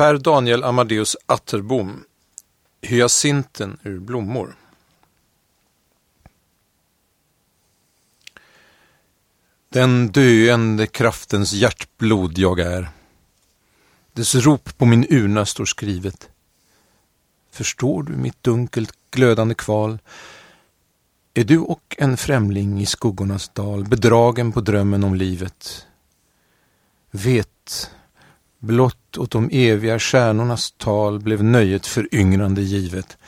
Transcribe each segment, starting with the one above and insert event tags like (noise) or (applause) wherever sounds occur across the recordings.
Per Daniel Amadeus Atterbom Hyacinten ur blommor Den döende kraftens hjärtblod jag är. Dess rop på min urna står skrivet. Förstår du mitt dunkelt glödande kval? Är du och en främling i skuggornas dal, bedragen på drömmen om livet? Vet, blott åt de eviga stjärnornas tal blev nöjet föryngrande givet.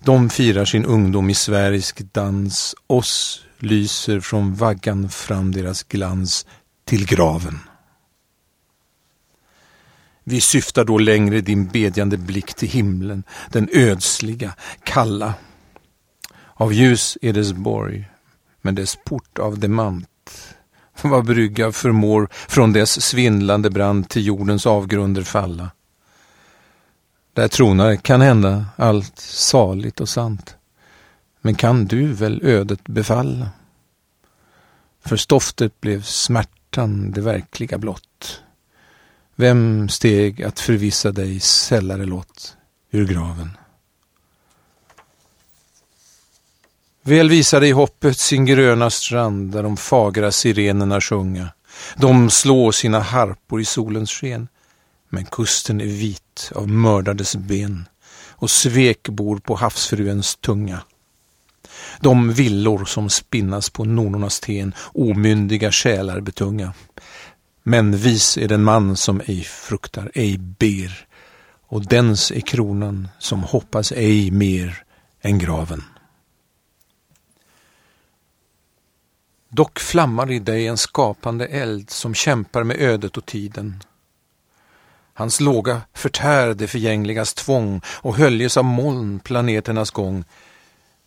De firar sin ungdom i sverisk dans, oss lyser från vaggan fram deras glans till graven. Vi syftar då längre din bedjande blick till himlen, den ödsliga, kalla. Av ljus är dess borg, men dess port av demant. (laughs) Vad brygga förmår från dess svindlande brand till jordens avgrunder falla. Där tronar kan hända allt saligt och sant. Men kan du väl ödet befalla? För stoftet blev smärtan det verkliga blott. Vem steg att förvissa dig sällare lott ur graven? Väl visar dig hoppet sin gröna strand där de fagra sirenerna sjunga. De slår sina harpor i solens sken. Men kusten är vit av mördades ben och svek bor på havsfruens tunga. De villor som spinnas på nornornas ten omyndiga själar betunga. Men vis är den man som ej fruktar, ej ber och dens är kronan som hoppas ej mer än graven. Dock flammar i dig en skapande eld som kämpar med ödet och tiden. Hans låga förtär det förgängligas tvång och höljes av moln planeternas gång.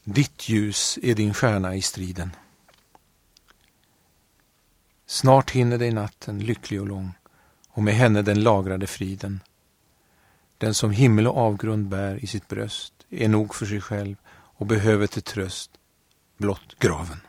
Ditt ljus är din stjärna i striden. Snart hinner dig natten lycklig och lång och med henne den lagrade friden. Den som himmel och avgrund bär i sitt bröst är nog för sig själv och behöver till tröst blott graven.